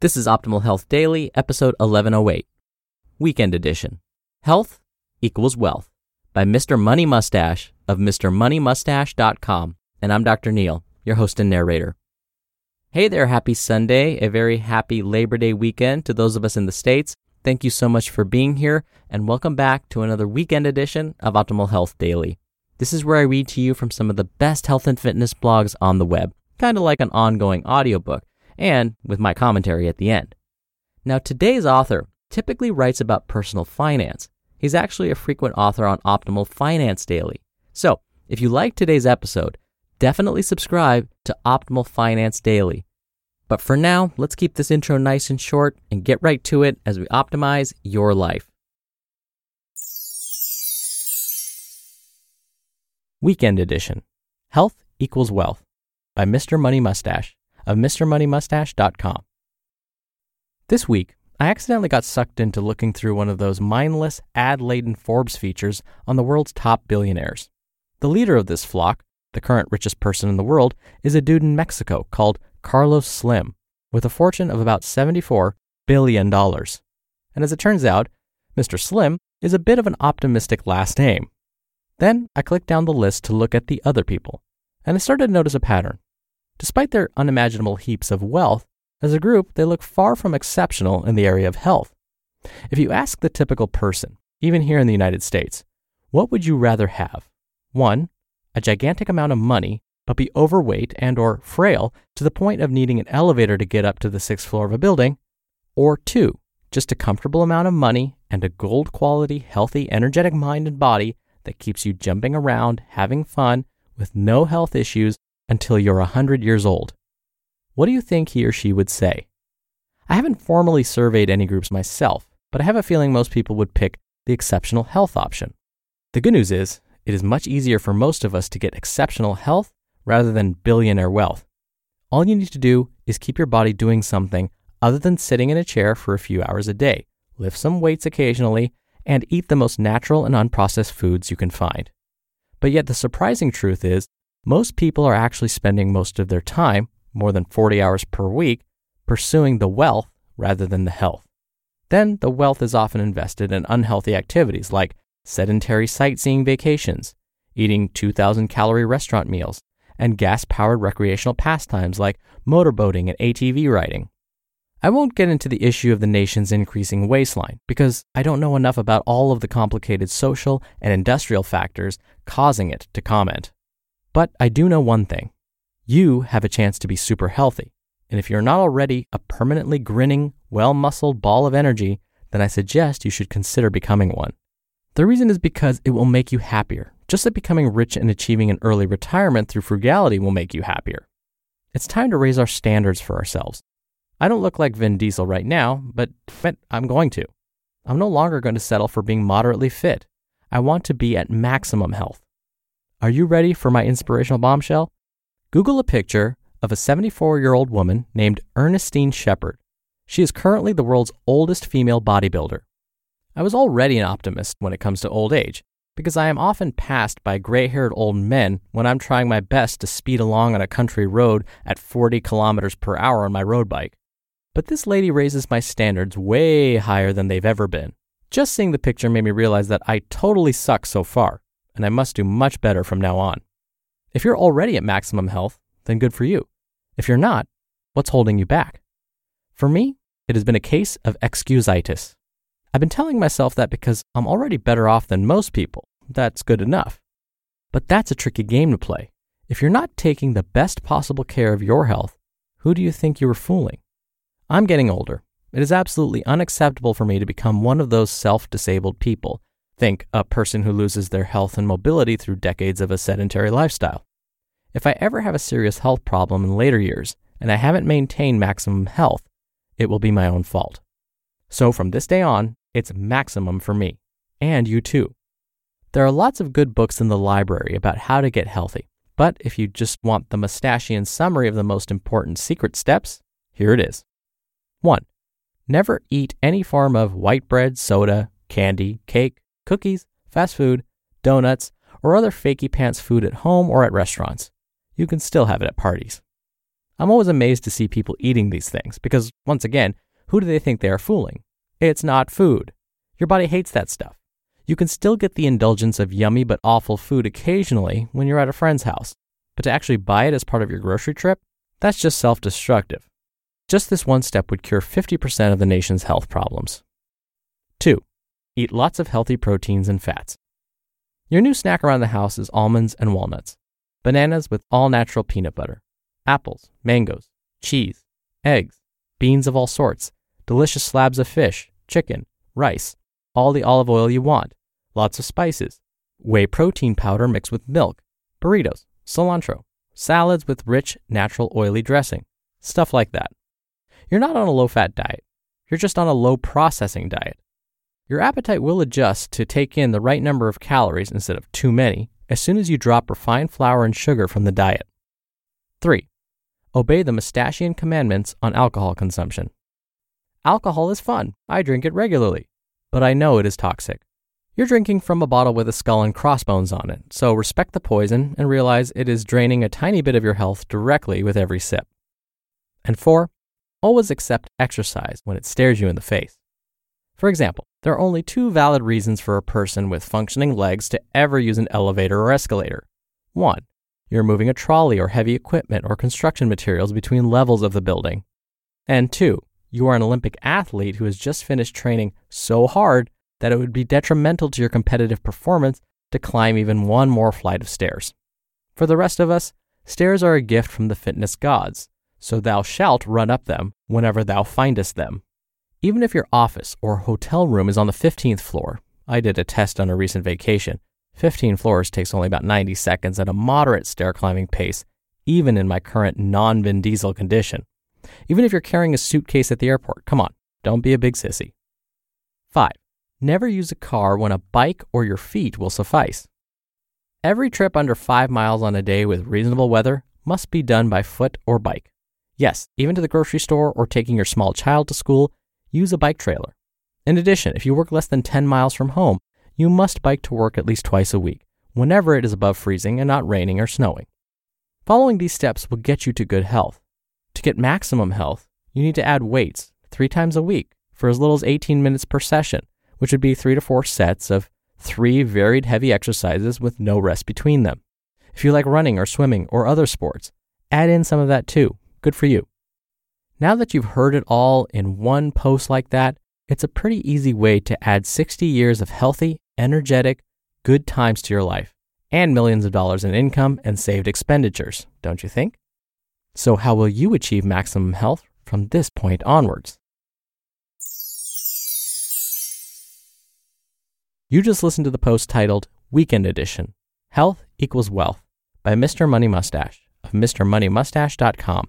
This is Optimal Health Daily, episode 1108, Weekend Edition. Health equals wealth by Mr. Money Mustache of MrMoneyMustache.com. And I'm Dr. Neil, your host and narrator. Hey there, happy Sunday, a very happy Labor Day weekend to those of us in the States. Thank you so much for being here, and welcome back to another weekend edition of Optimal Health Daily. This is where I read to you from some of the best health and fitness blogs on the web, kind of like an ongoing audiobook and with my commentary at the end. Now, today's author typically writes about personal finance. He's actually a frequent author on Optimal Finance Daily. So, if you like today's episode, definitely subscribe to Optimal Finance Daily. But for now, let's keep this intro nice and short and get right to it as we optimize your life. Weekend Edition Health Equals Wealth by Mr. Money Mustache of MrMoneyMustache.com. This week, I accidentally got sucked into looking through one of those mindless, ad laden Forbes features on the world's top billionaires. The leader of this flock, the current richest person in the world, is a dude in Mexico called Carlos Slim, with a fortune of about $74 billion. And as it turns out, Mr. Slim is a bit of an optimistic last name. Then I clicked down the list to look at the other people, and I started to notice a pattern. Despite their unimaginable heaps of wealth, as a group, they look far from exceptional in the area of health. If you ask the typical person, even here in the United States, what would you rather have? One, a gigantic amount of money, but be overweight and or frail to the point of needing an elevator to get up to the sixth floor of a building, or two, just a comfortable amount of money and a gold quality, healthy, energetic mind and body that keeps you jumping around, having fun, with no health issues until you're 100 years old. What do you think he or she would say? I haven't formally surveyed any groups myself, but I have a feeling most people would pick the exceptional health option. The good news is, it is much easier for most of us to get exceptional health rather than billionaire wealth. All you need to do is keep your body doing something other than sitting in a chair for a few hours a day, lift some weights occasionally, and eat the most natural and unprocessed foods you can find. But yet, the surprising truth is most people are actually spending most of their time, more than 40 hours per week, pursuing the wealth rather than the health. Then the wealth is often invested in unhealthy activities like sedentary sightseeing vacations, eating 2,000 calorie restaurant meals, and gas powered recreational pastimes like motorboating and ATV riding. I won't get into the issue of the nation's increasing waistline because I don't know enough about all of the complicated social and industrial factors causing it to comment. But I do know one thing you have a chance to be super healthy. And if you're not already a permanently grinning, well muscled ball of energy, then I suggest you should consider becoming one. The reason is because it will make you happier, just like becoming rich and achieving an early retirement through frugality will make you happier. It's time to raise our standards for ourselves. I don't look like Vin Diesel right now, but I'm going to. I'm no longer going to settle for being moderately fit. I want to be at maximum health. Are you ready for my inspirational bombshell? Google a picture of a 74 year old woman named Ernestine Shepherd. She is currently the world's oldest female bodybuilder. I was already an optimist when it comes to old age, because I am often passed by gray haired old men when I'm trying my best to speed along on a country road at 40 kilometers per hour on my road bike. But this lady raises my standards way higher than they've ever been. Just seeing the picture made me realize that I totally suck so far, and I must do much better from now on. If you're already at maximum health, then good for you. If you're not, what's holding you back? For me, it has been a case of excusitis. I've been telling myself that because I'm already better off than most people, that's good enough. But that's a tricky game to play. If you're not taking the best possible care of your health, who do you think you are fooling? I'm getting older. It is absolutely unacceptable for me to become one of those self disabled people. Think a person who loses their health and mobility through decades of a sedentary lifestyle. If I ever have a serious health problem in later years and I haven't maintained maximum health, it will be my own fault. So from this day on, it's maximum for me, and you too. There are lots of good books in the library about how to get healthy, but if you just want the mustachian summary of the most important secret steps, here it is. 1. Never eat any form of white bread, soda, candy, cake, cookies, fast food, donuts, or other fakey pants food at home or at restaurants. You can still have it at parties. I'm always amazed to see people eating these things because, once again, who do they think they are fooling? It's not food. Your body hates that stuff. You can still get the indulgence of yummy but awful food occasionally when you're at a friend's house, but to actually buy it as part of your grocery trip, that's just self destructive. Just this one step would cure 50% of the nation's health problems. 2. Eat lots of healthy proteins and fats. Your new snack around the house is almonds and walnuts, bananas with all natural peanut butter, apples, mangoes, cheese, eggs, beans of all sorts, delicious slabs of fish, chicken, rice, all the olive oil you want, lots of spices, whey protein powder mixed with milk, burritos, cilantro, salads with rich, natural, oily dressing, stuff like that. You're not on a low fat diet, you're just on a low processing diet. Your appetite will adjust to take in the right number of calories instead of too many as soon as you drop refined flour and sugar from the diet. 3. Obey the Mustachian commandments on alcohol consumption. Alcohol is fun. I drink it regularly. But I know it is toxic. You're drinking from a bottle with a skull and crossbones on it, so respect the poison and realize it is draining a tiny bit of your health directly with every sip. And four, always accept exercise when it stares you in the face. For example, there are only two valid reasons for a person with functioning legs to ever use an elevator or escalator. One, you're moving a trolley or heavy equipment or construction materials between levels of the building. And two, you are an Olympic athlete who has just finished training so hard that it would be detrimental to your competitive performance to climb even one more flight of stairs. For the rest of us, stairs are a gift from the fitness gods, so thou shalt run up them whenever thou findest them. Even if your office or hotel room is on the 15th floor, I did a test on a recent vacation. 15 floors takes only about 90 seconds at a moderate stair climbing pace, even in my current non Vin Diesel condition. Even if you're carrying a suitcase at the airport, come on, don't be a big sissy. 5. Never use a car when a bike or your feet will suffice. Every trip under 5 miles on a day with reasonable weather must be done by foot or bike. Yes, even to the grocery store or taking your small child to school, use a bike trailer. In addition, if you work less than 10 miles from home, you must bike to work at least twice a week, whenever it is above freezing and not raining or snowing. Following these steps will get you to good health. To get maximum health, you need to add weights three times a week for as little as 18 minutes per session, which would be three to four sets of three varied heavy exercises with no rest between them. If you like running or swimming or other sports, add in some of that too. Good for you. Now that you've heard it all in one post like that, it's a pretty easy way to add 60 years of healthy, energetic, good times to your life and millions of dollars in income and saved expenditures, don't you think? So, how will you achieve maximum health from this point onwards? You just listened to the post titled Weekend Edition Health Equals Wealth by Mr. Money Mustache of MrMoneyMustache.com.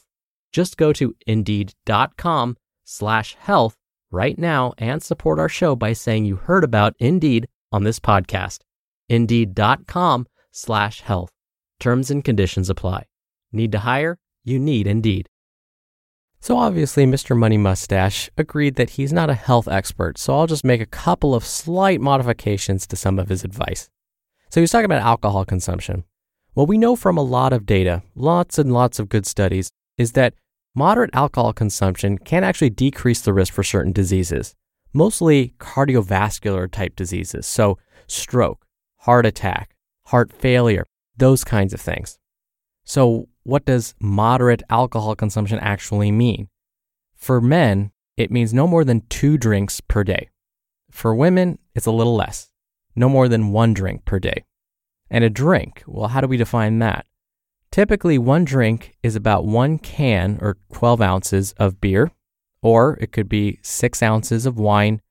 Just go to indeed.com slash health right now and support our show by saying you heard about Indeed on this podcast. Indeed.com slash health. Terms and conditions apply. Need to hire? You need Indeed. So obviously, Mr. Money Mustache agreed that he's not a health expert, so I'll just make a couple of slight modifications to some of his advice. So he was talking about alcohol consumption. What we know from a lot of data, lots and lots of good studies, is that moderate alcohol consumption can actually decrease the risk for certain diseases, mostly cardiovascular type diseases. So, stroke, heart attack, heart failure, those kinds of things. So, what does moderate alcohol consumption actually mean? For men, it means no more than two drinks per day. For women, it's a little less, no more than one drink per day. And a drink, well, how do we define that? Typically, one drink is about one can or 12 ounces of beer, or it could be six ounces of wine,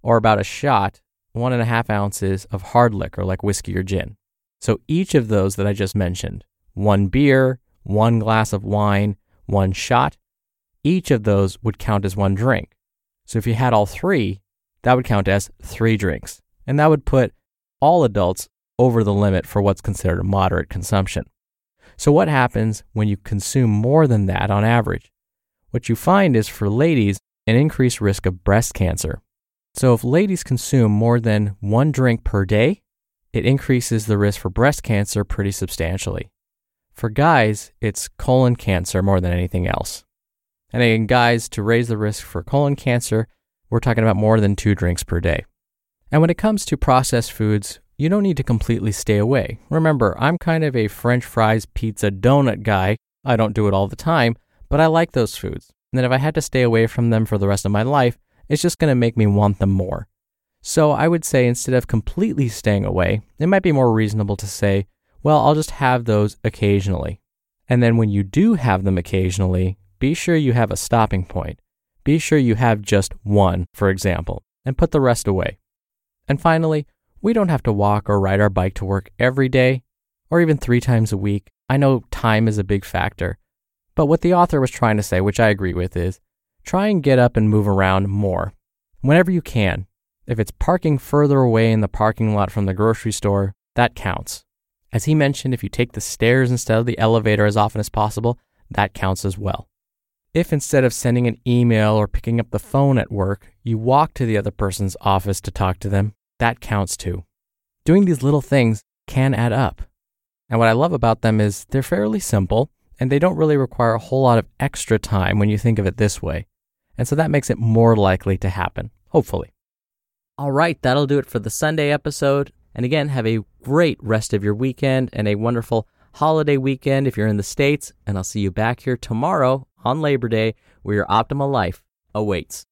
or about a shot, one and a half ounces of hard liquor like whiskey or gin. So each of those that I just mentioned, one beer, one glass of wine, one shot, each of those would count as one drink. So if you had all three, that would count as three drinks. And that would put all adults over the limit for what's considered a moderate consumption. So, what happens when you consume more than that on average? What you find is for ladies, an increased risk of breast cancer. So, if ladies consume more than one drink per day, it increases the risk for breast cancer pretty substantially. For guys, it's colon cancer more than anything else. And again, guys, to raise the risk for colon cancer, we're talking about more than two drinks per day. And when it comes to processed foods, you don't need to completely stay away. Remember, I'm kind of a french fries, pizza, donut guy. I don't do it all the time, but I like those foods. And if I had to stay away from them for the rest of my life, it's just going to make me want them more. So I would say instead of completely staying away, it might be more reasonable to say, well, I'll just have those occasionally. And then when you do have them occasionally, be sure you have a stopping point. Be sure you have just one, for example, and put the rest away. And finally, we don't have to walk or ride our bike to work every day or even three times a week. I know time is a big factor. But what the author was trying to say, which I agree with, is try and get up and move around more whenever you can. If it's parking further away in the parking lot from the grocery store, that counts. As he mentioned, if you take the stairs instead of the elevator as often as possible, that counts as well. If instead of sending an email or picking up the phone at work, you walk to the other person's office to talk to them, that counts too. Doing these little things can add up. And what I love about them is they're fairly simple and they don't really require a whole lot of extra time when you think of it this way. And so that makes it more likely to happen, hopefully. All right, that'll do it for the Sunday episode. And again, have a great rest of your weekend and a wonderful holiday weekend if you're in the States. And I'll see you back here tomorrow on Labor Day where your optimal life awaits.